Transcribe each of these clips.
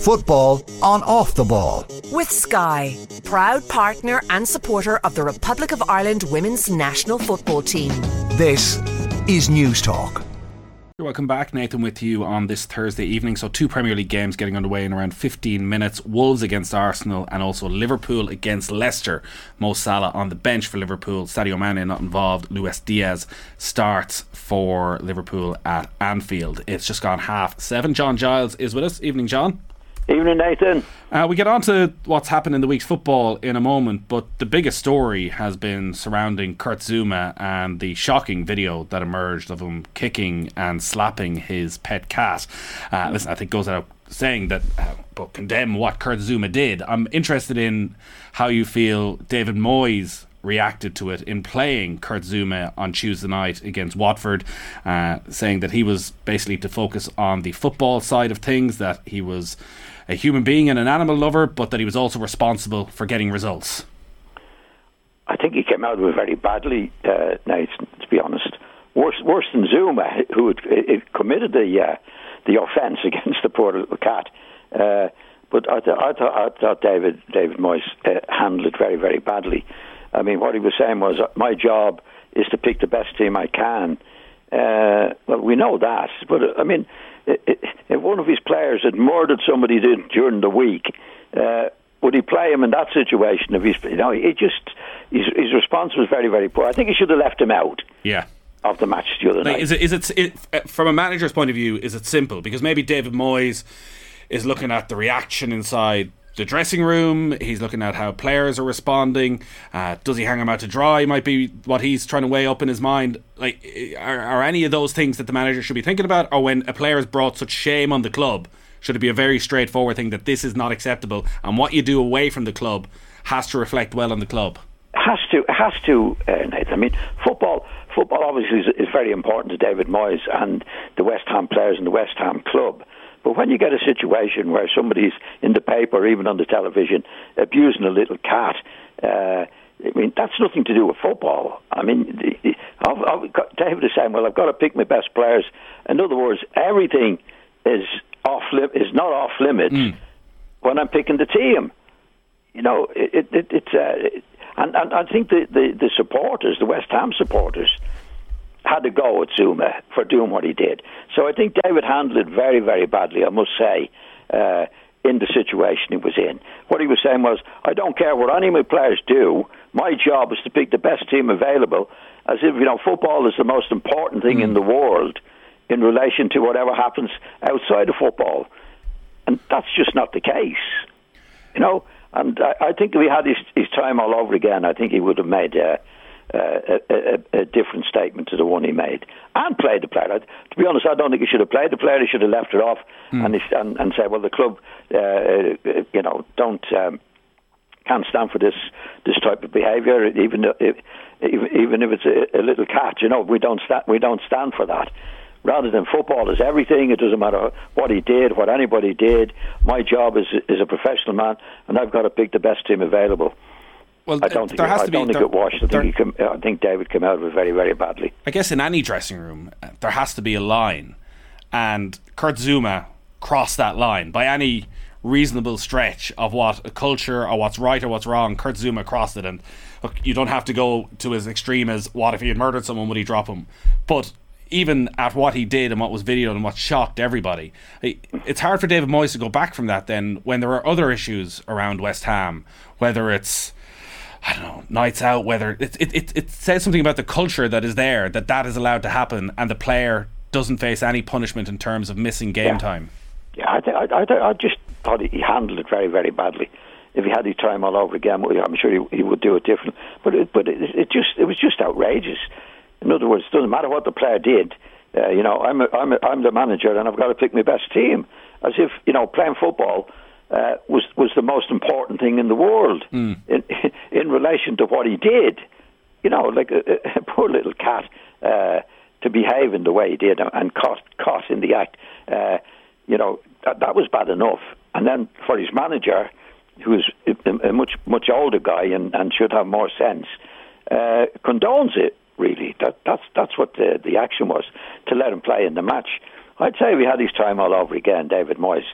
Football on off the ball. With Sky, proud partner and supporter of the Republic of Ireland women's national football team. This is Newstalk. Welcome back, Nathan, with you on this Thursday evening. So, two Premier League games getting underway in around 15 minutes Wolves against Arsenal and also Liverpool against Leicester. Mo Salah on the bench for Liverpool, Sadio Mane not involved, Luis Diaz starts for Liverpool at Anfield. It's just gone half seven. John Giles is with us. Evening, John. Evening, Nathan. Uh, we get on to what's happened in the week's football in a moment, but the biggest story has been surrounding Kurt Zouma and the shocking video that emerged of him kicking and slapping his pet cat. Uh, listen, I think goes out saying that, uh, but condemn what Kurt Zouma did. I'm interested in how you feel David Moyes reacted to it in playing Kurt Zouma on Tuesday night against Watford, uh, saying that he was basically to focus on the football side of things, that he was a human being and an animal lover, but that he was also responsible for getting results. I think he came out of it very badly, uh, to be honest. Worse, worse than Zouma, who had, had committed the uh, the offence against the poor little cat. Uh, but I, th- I, th- I thought David David Moyes uh, handled it very, very badly. I mean, what he was saying was, my job is to pick the best team I can. Uh, well, we know that, but uh, I mean, if one of his players had murdered somebody during the week, uh, would he play him in that situation? If he's, you know, it just his, his response was very, very poor. I think he should have left him out. Yeah. Of the match the other like, night. Is it, is it, it uh, from a manager's point of view? Is it simple? Because maybe David Moyes is looking at the reaction inside the dressing room. He's looking at how players are responding. Uh, does he hang them out to dry? Might be what he's trying to weigh up in his mind. Like, are, are any of those things that the manager should be thinking about? Or when a player has brought such shame on the club, should it be a very straightforward thing that this is not acceptable and what you do away from the club has to reflect well on the club? Has to, has to, uh, Nathan. I mean, football, football obviously is, is very important to David Moyes and the West Ham players and the West Ham club. But when you get a situation where somebody's in the paper or even on the television abusing a little cat, uh, I mean, that's nothing to do with football. I mean, I've, I've got, David is saying, well, I've got to pick my best players. In other words, everything is off li- is not off limits mm. when I'm picking the team. You know, it, it, it's uh, and, and I think the, the, the supporters, the West Ham supporters, had to go at Zouma for doing what he did. So I think David handled it very, very badly, I must say, uh, in the situation he was in. What he was saying was, I don't care what any of my players do, my job is to pick the best team available, as if, you know, football is the most important thing mm. in the world in relation to whatever happens outside of football. And that's just not the case. You know, and I, I think if he had his, his time all over again, I think he would have made uh, uh, a, a, a, different statement to the one he made and played the player. To be honest, I don't think he should have played the player. He should have left it off mm. and, and, and said, "Well, the club, uh, uh, you know, don't um, can't stand for this this type of behaviour, even if, even if it's a, a little cat. You know, we don't stand we don't stand for that." rather than football is everything. It doesn't matter what he did, what anybody did. My job is is a professional man, and I've got to pick the best team available. Well, I don't think, there has it, to be, I don't think it washed. I think, come, I think David came out of it very, very badly. I guess in any dressing room, uh, there has to be a line, and Kurt Zouma crossed that line by any reasonable stretch of what a culture or what's right or what's wrong. Kurt Zouma crossed it, and look, you don't have to go to as extreme as what if he had murdered someone would he drop him, but even at what he did and what was videoed and what shocked everybody, it's hard for David Moyes to go back from that. Then when there are other issues around West Ham, whether it's I don't know, nights out, whether it, it, it, it says something about the culture that is there, that that is allowed to happen, and the player doesn't face any punishment in terms of missing game yeah. time. Yeah, I, th- I, I, I just thought he handled it very, very badly. If he had his time all over again, I'm sure he, he would do it different. But it, but it, it just it was just outrageous. In other words, it doesn't matter what the player did. Uh, you know, I'm a, I'm a, I'm the manager, and I've got to pick my best team. As if you know, playing football uh, was was the most important thing in the world mm. in in relation to what he did. You know, like a, a poor little cat uh, to behave in the way he did and caught caught in the act. Uh, you know, that, that was bad enough. And then for his manager, who's a, a much much older guy and, and should have more sense, uh, condones it. Really, that that's that's what the the action was to let him play in the match. I'd say we had his time all over again, David Moyes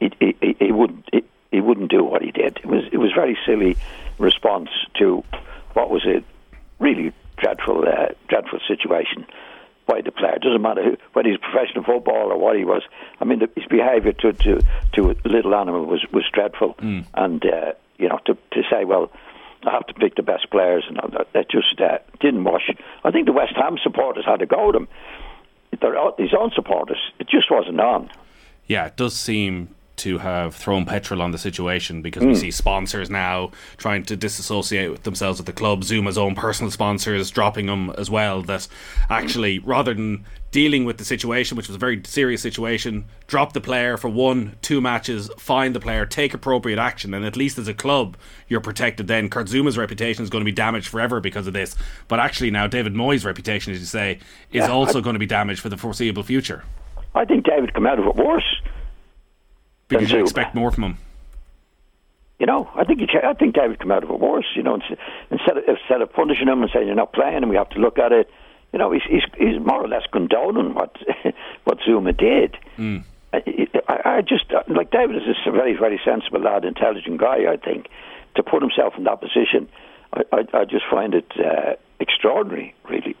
he, he, he wouldn't he, he wouldn't do what he did. It was it was very silly response to what was a really dreadful uh, dreadful situation by the player. It doesn't matter who, whether he's a professional football or what he was. I mean, the, his behaviour to, to to a little animal was was dreadful, mm. and uh, you know to to say well. I have to pick the best players, and that, that just uh, didn't wash. I think the West Ham supporters had to go at him. Their, his own supporters, it just wasn't on. Yeah, it does seem to have thrown petrol on the situation because mm. we hmm. see sponsors now trying to disassociate themselves with the club. Zouma's own personal sponsors dropping them as well. That actually, rather than dealing with the situation, which was a very serious situation, drop the player for one, two matches, find the player, take appropriate action, and at least as a club, you're protected then. Kurt Zouma's reputation is going to be damaged forever because of this. But actually, now David Moyes' reputation, as you say, is yeah, also I, going to be damaged for the foreseeable future. I think David come out of it worse because you expect more from him. You know, I think you, I think David come out of it worse. You know, instead of instead of punishing him and saying you're not playing and we have to look at it, you know, he's he's, he's more or less condoning what what Zouma did. Mm. I, I just like David is a very very sensible lad, intelligent guy. I think to put himself in that position, I, I, I just find it uh, extraordinary, really.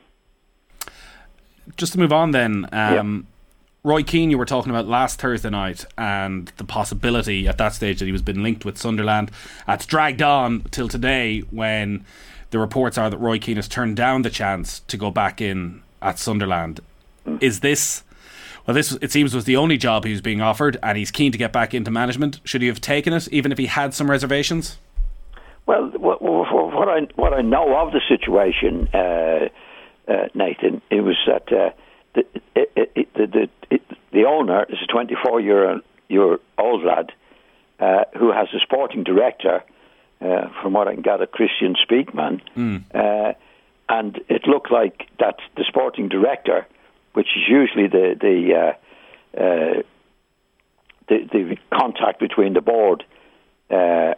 Just to move on, then. Um, yeah Roy Keane, you were talking about last Thursday night, and the possibility at that stage that he was been linked with Sunderland. It's dragged on till today when the reports are that Roy Keane has turned down the chance to go back in at Sunderland. Is this? Well, this it seems was the only job he was being offered, and he's keen to get back into management. Should he have taken it, even if he had some reservations? Well, what, what I what I know of the situation, uh, uh, Nathan, it was that. Uh, the, it, it, the, the, the owner is a 24 year, year old lad uh, who has a sporting director, uh, from what I can gather, Kristjaan Speakman. Mm. Uh, and it looked like that the sporting director, which is usually the the, uh, uh, the, the contact between the board uh,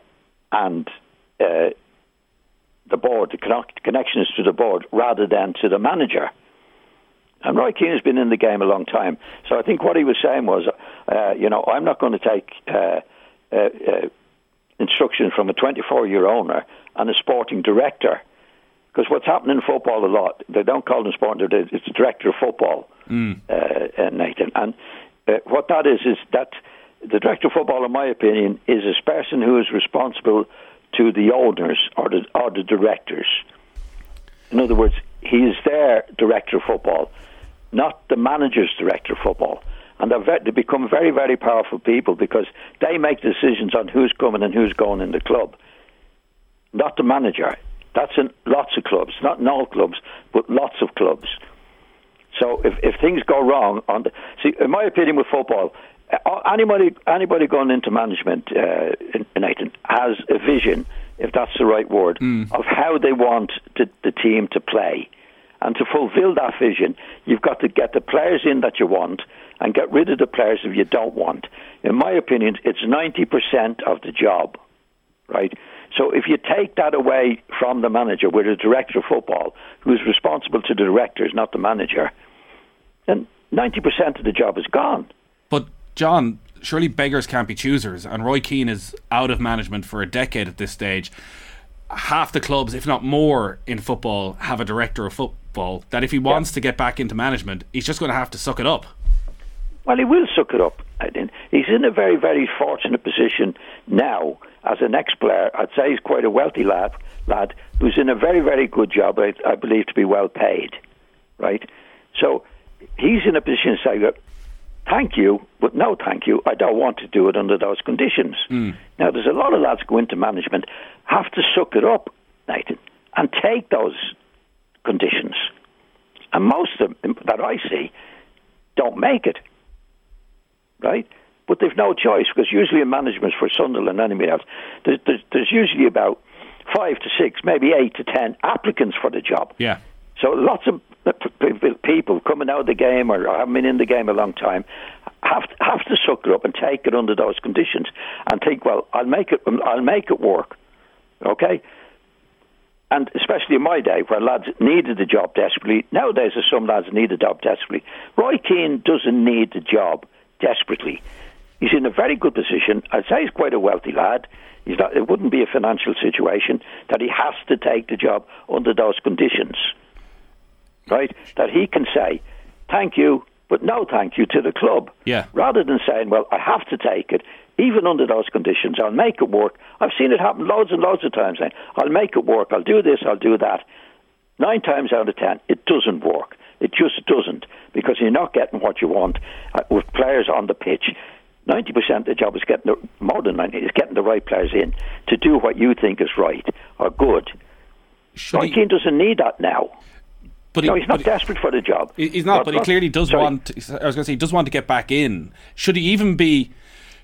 and the board, the connection is to the board rather than to the manager. And Roy Keane has been in the game a long time. So I think what he was saying was, uh, you know, I'm not going to take uh, uh, uh instruction from a 24 year owner and a sporting director. Because what's happening in football a lot, they don't call them sporting director, it's director of football, mm. Uh, Nathan. And uh, what that is, is that the director of football, in my opinion, is this person who is responsible to the owners or the, or the directors. In other words, he is their director of football not the manager's director of football. And very, they become very, very powerful people because they make decisions on who's coming and who's going in the club, not the manager. That's in lots of clubs, not in all clubs, but lots of clubs. So if, if things go wrong, on the, see, in my opinion, with football, anybody anybody going into management, uh, Nathan, has a vision, if that's the right word, mm. of how they want the, the team to play. And to fulfill that vision, you've got to get the players in that you want and get rid of the players if you don't want. In my opinion, it's 90% of the job, right? So if you take that away from the manager with the director of football who's responsible to the directors, not the manager, then 90% of the job is gone. But, John, surely beggars can't be choosers, and Roy Keane is out of management for a decade at this stage. Half the clubs, if not more, in football have a director of football football that if he wants yeah. to get back into management, he's just going to have to suck it up. Well, he will suck it up. He's in a very, very fortunate position now as an ex-player. I'd say he's quite a wealthy lad, lad who's in a very, very good job. I, I believe to be well paid, right? So he's in a position to say, "Thank you, but no, thank you. I don't want to do it under those conditions." Mm. Now, there's a lot of lads go into management have to suck it up, Nathan, and take those conditions. And most of them that I see don't make it. Right? But they've no choice because usually in management for Sunderland and anybody else, there's, there's, there's usually about five to six, maybe eight to ten applicants for the job. Yeah. So lots of people coming out of the game or haven't been in the game a long time have to, have to suck it up and take it under those conditions and think, well, I'll make it. I'll make it work. Okay, and especially in my day where lads needed a job desperately. Nowadays, there's some lads need a job desperately. Roy Keane doesn't need the job desperately. he's in a very good position. I'd say he's quite a wealthy lad. He's not, it wouldn't be a financial situation that he has to take the job under those conditions, right? That he can say, thank you, but no thank you to the club. Yeah. Rather than saying, well, I have to take it, even under those conditions, I'll make it work. I've seen it happen loads and loads of times. Now. I'll make it work. I'll do this. I'll do that. Nine times out of ten, it doesn't work. It just doesn't because you're not getting what you want uh, with players on the pitch. Ninety percent of the job is getting the, more than ninety is getting the right players in to do what you think is right or good. Should he- doesn't need that now. but No, he's not but desperate for the job. He's not, Well, but he clearly does sorry. want. I was going to say he does want to get back in. Should he even be?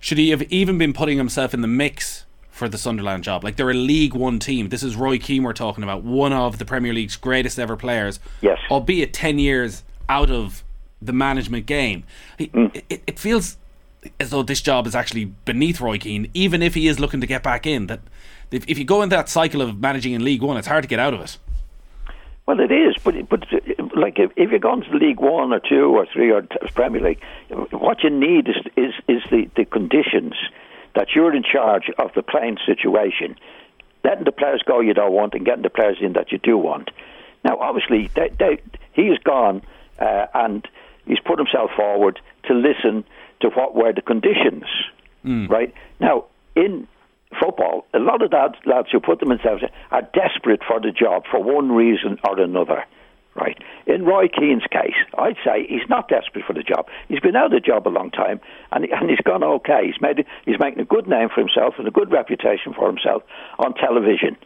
Should he have even been putting himself in the mix for the Sunderland job? Like they're a League One team. This is Roy Keane we're talking about, one of the Premier League's greatest ever players. Yes. albeit ten years out of the management game. He- Mm. It, it feels as though this job is actually beneath Roy Keane, even if he is looking to get back in. That if, if you go into that cycle of managing in League One, it's hard to get out of it. Well, it is, but but like if, if you're going to League One or two or three or Premier League, what you need is is is the, the conditions that you're in charge of the playing situation, letting the players go you don't want and getting the players in that you do want. Now, obviously, they, they, he's gone uh, and he's put himself forward to listen to what were the conditions, right? Now, in football, a lot of that lads who put themselves in are desperate for the job for one reason or another. Right. In Roy Keane's case, I'd say he's not desperate for the job. He's been out of the job a long time, and he, and he's gone okay. He's made he's making a good name for himself and a good reputation for himself on television.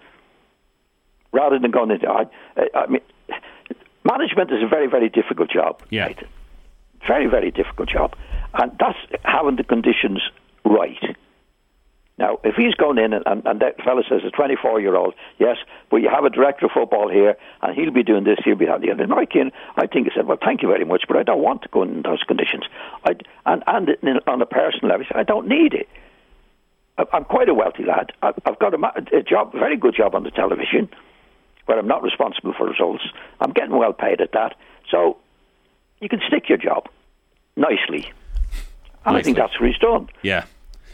Rather than going into, I, I mean, management is a very very difficult job. Yeah. Nathan. Very very difficult job, and that's having the conditions right. Now, if he's gone in and, and, and that fella says a 24 year old, yes, but you have a director of football here and he'll be doing this, he'll be that. And Roy Keane, I think he said, well, thank you very much, but I don't want to go in those conditions. I, and and on a personal level, he said, I don't need it. I- I'm quite a wealthy lad. I've I've got a, a job, a very good job on the television, where I'm not responsible for results. I'm getting well paid at that. So you can stick your job nicely. And I think that's what he's done. Yeah.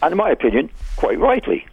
And in my opinion, quite rightly.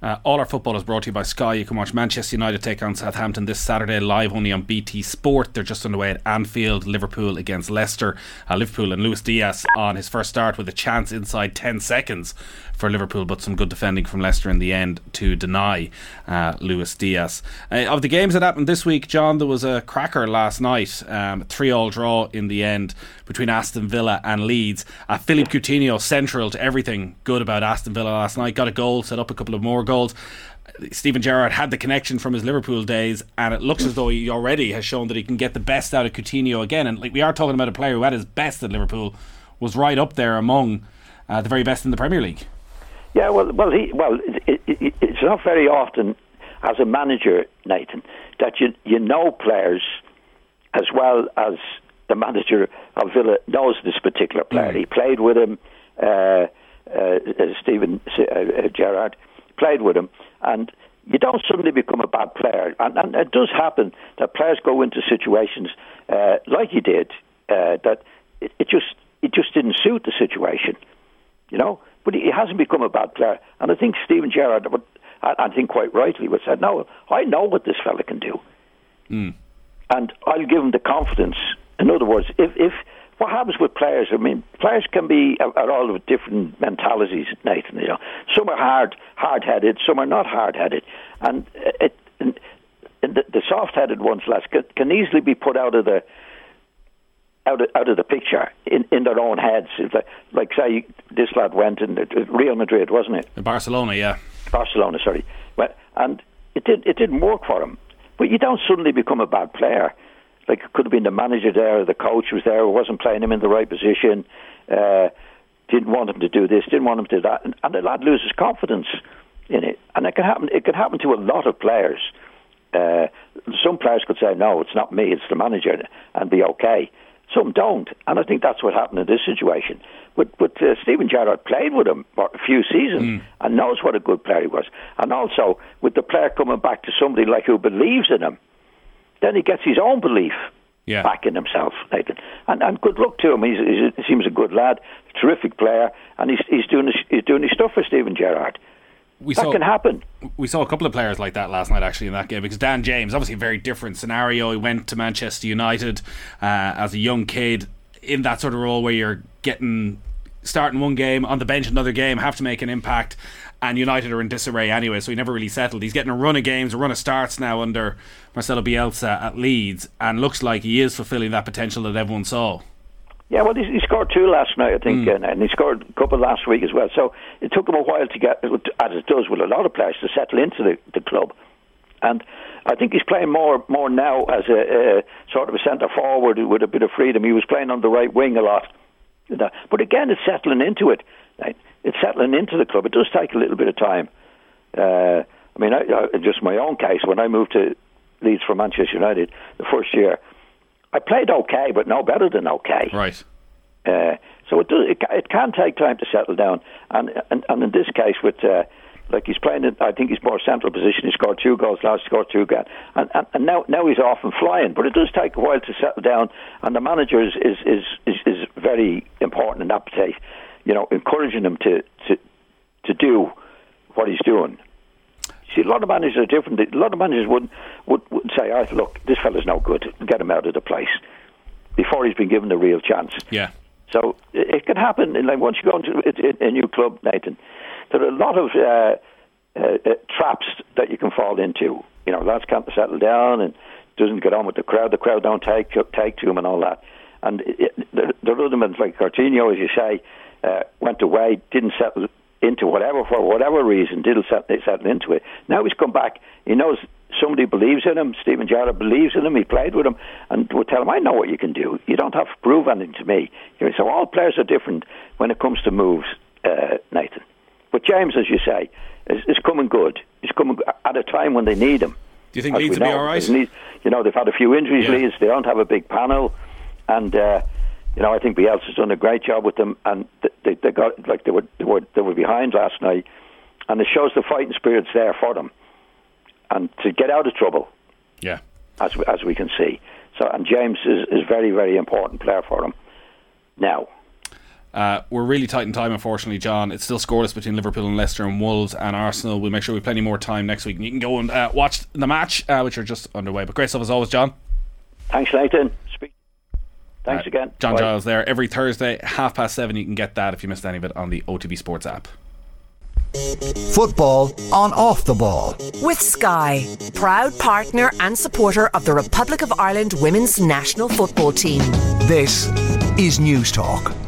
Uh, all our football is brought to you by Sky. You can watch Manchester United take on Southampton this Saturday live only on BT Sport. They're just underway at Anfield. Liverpool against Leicester. Uh, Liverpool and Luis Diaz on his first start with a chance inside 10 seconds for Liverpool, but some good defending from Leicester in the end to deny uh, Luis Diaz. Uh, of the games that happened this week, John, there was a cracker last night. Um, three all draw in the end between Aston Villa and Leeds. Uh, Philippe Coutinho central to everything good about Aston Villa last night. Got a goal, set up a couple of more goals. Steven Gerrard had the connection from his Liverpool days, and it looks as though he already has shown that he can get the best out of Coutinho again. And like we are talking about a player who had his best at Liverpool, was right up there among uh, the very best in the Premier League. Yeah, well, well, he, well, it, it, it, it's not very often as a manager, Nathan, that you you know players as well as the manager of Villa knows this particular player. He played with him, uh, uh, Steven uh, uh, Gerrard played with him, and you don't suddenly become a bad player. And, and it does happen that players go into situations uh, like he did uh, that it, it just it just didn't suit the situation you know. But he hasn't become a bad player, and I think Steven Gerrard, I, I think quite rightly, would say, "No, I know what this fella can do, and I'll give him the confidence." In other words, if if what happens with players, I mean, players can be are all of different mentalities, Nathan. You know, some are hard hard headed, some are not hard headed, and it. And, and the, the soft-headed ones, lads, can, can easily be put out of the out of, out of the picture in, in their own heads. Like, like say this lad went in Real Madrid, wasn't it? In Barcelona, yeah. Barcelona, sorry. Well, and it did it didn't work for him. But you don't suddenly become a bad player. Like it could have been the manager there, or the coach was there, wasn't playing him in the right position. Uh, didn't want him to do this, didn't want him to do that, and, and the lad loses confidence in it. And it can happen. It can happen to a lot of players. Uh, some players could say, "No, it's not me; it's the manager," and be okay. Some don't, and I think that's what happened in this situation. But but uh, Steven Gerrard played with him for a few seasons and knows what a good player he was. And also with the player coming back to somebody like who believes in him, then he gets his own belief Yeah. backing himself, Nathan. And, and good luck to him. He's, he's, he seems a good lad, terrific player, and he's, he's doing his, he's doing his stuff for Steven Gerrard. We That saw can happen. we saw a couple of players like that last night actually in that game because Dan James obviously a very different scenario. He went to Manchester United uh, as a young kid in that sort of role where you're getting starting one game on the bench another game have to make an impact and United are in disarray anyway so he never really settled he's getting a run of games a run of starts now under Marcelo Bielsa at Leeds and looks like he is fulfilling that potential that everyone saw Yeah, well, he, he scored two last night, I think, hmm. and, and he scored a couple last week as well. So it took him a while to get, as it does with a lot of players, to settle into the, the club. And I think he's playing more more now as a, a sort of a centre forward with a bit of freedom. He was playing on the right wing a lot, but again, it's settling into it. Right? It's settling into the club. It does take a little bit of time. Uh, I mean, I, I, just my own case when I moved to Leeds from Manchester United the first year, I played okay, but no better than okay. right Uh, so it, does, it it can take time to settle down, and and, and in this case, with uh, like he's playing, in, I think he's more central position. He scored two goals last, scored two again, and, and and now now he's off and flying. But it does take a while to settle down, and the manager is is is, is, is very important in that case. You know, encouraging him to to to do what he's doing. See, a lot of managers are different. A lot of managers would would, would say, "Oh, look, this fella's no good. Get him out of the place." Before he's been given the real chance. yeah So it, it can happen. Like once you go into a, a new club, Nathan, there are a lot of uh, uh, uh, traps that you can fall into. You know, lads can't settle down and doesn't get on with the crowd. The crowd don't take take to him and all that. And it, are other men like Coutinho, as you say, uh, went away, didn't settle into whatever for whatever reason, didn't settle, settle into it. Now he's come back. He knows somebody believes in him. Steven Gerrard believes in him. He played with him, and would tell him, "I know what you can do. You don't have to prove anything to me." You know, so all players are different when it comes to moves, uh, Nathan. But James, as you say, is, is coming good. He's coming at a time when they need him. do you think Leeds will be alright they need- you know, they've had a few injuries, Yeah. Leeds. They don't have a big panel, and uh, you know, I think Bielsa's done a great job with them. And they, they got like they were they were they were behind last night, and it shows the fighting spirit's there for them, and to get out of trouble yeah as we, as we can see. So, and James is is very very important player for them. Now, Uh, we're really tight in time, unfortunately, John. It's still scoreless between Liverpool and Leicester and Wolves and Arsenal. We'll make sure we have plenty more time next week. And you can go and uh, watch the match, uh, which are just underway. But great stuff as always, John. thanks, Nathan. Speak. Thanks again. John Bye. Giles there every Thursday, half past seven. You can get that if you missed any of it on the OTB Sports app. Football on off the ball. With Sky, proud partner and supporter of the Republic of Ireland women's national football team. This is Newstalk.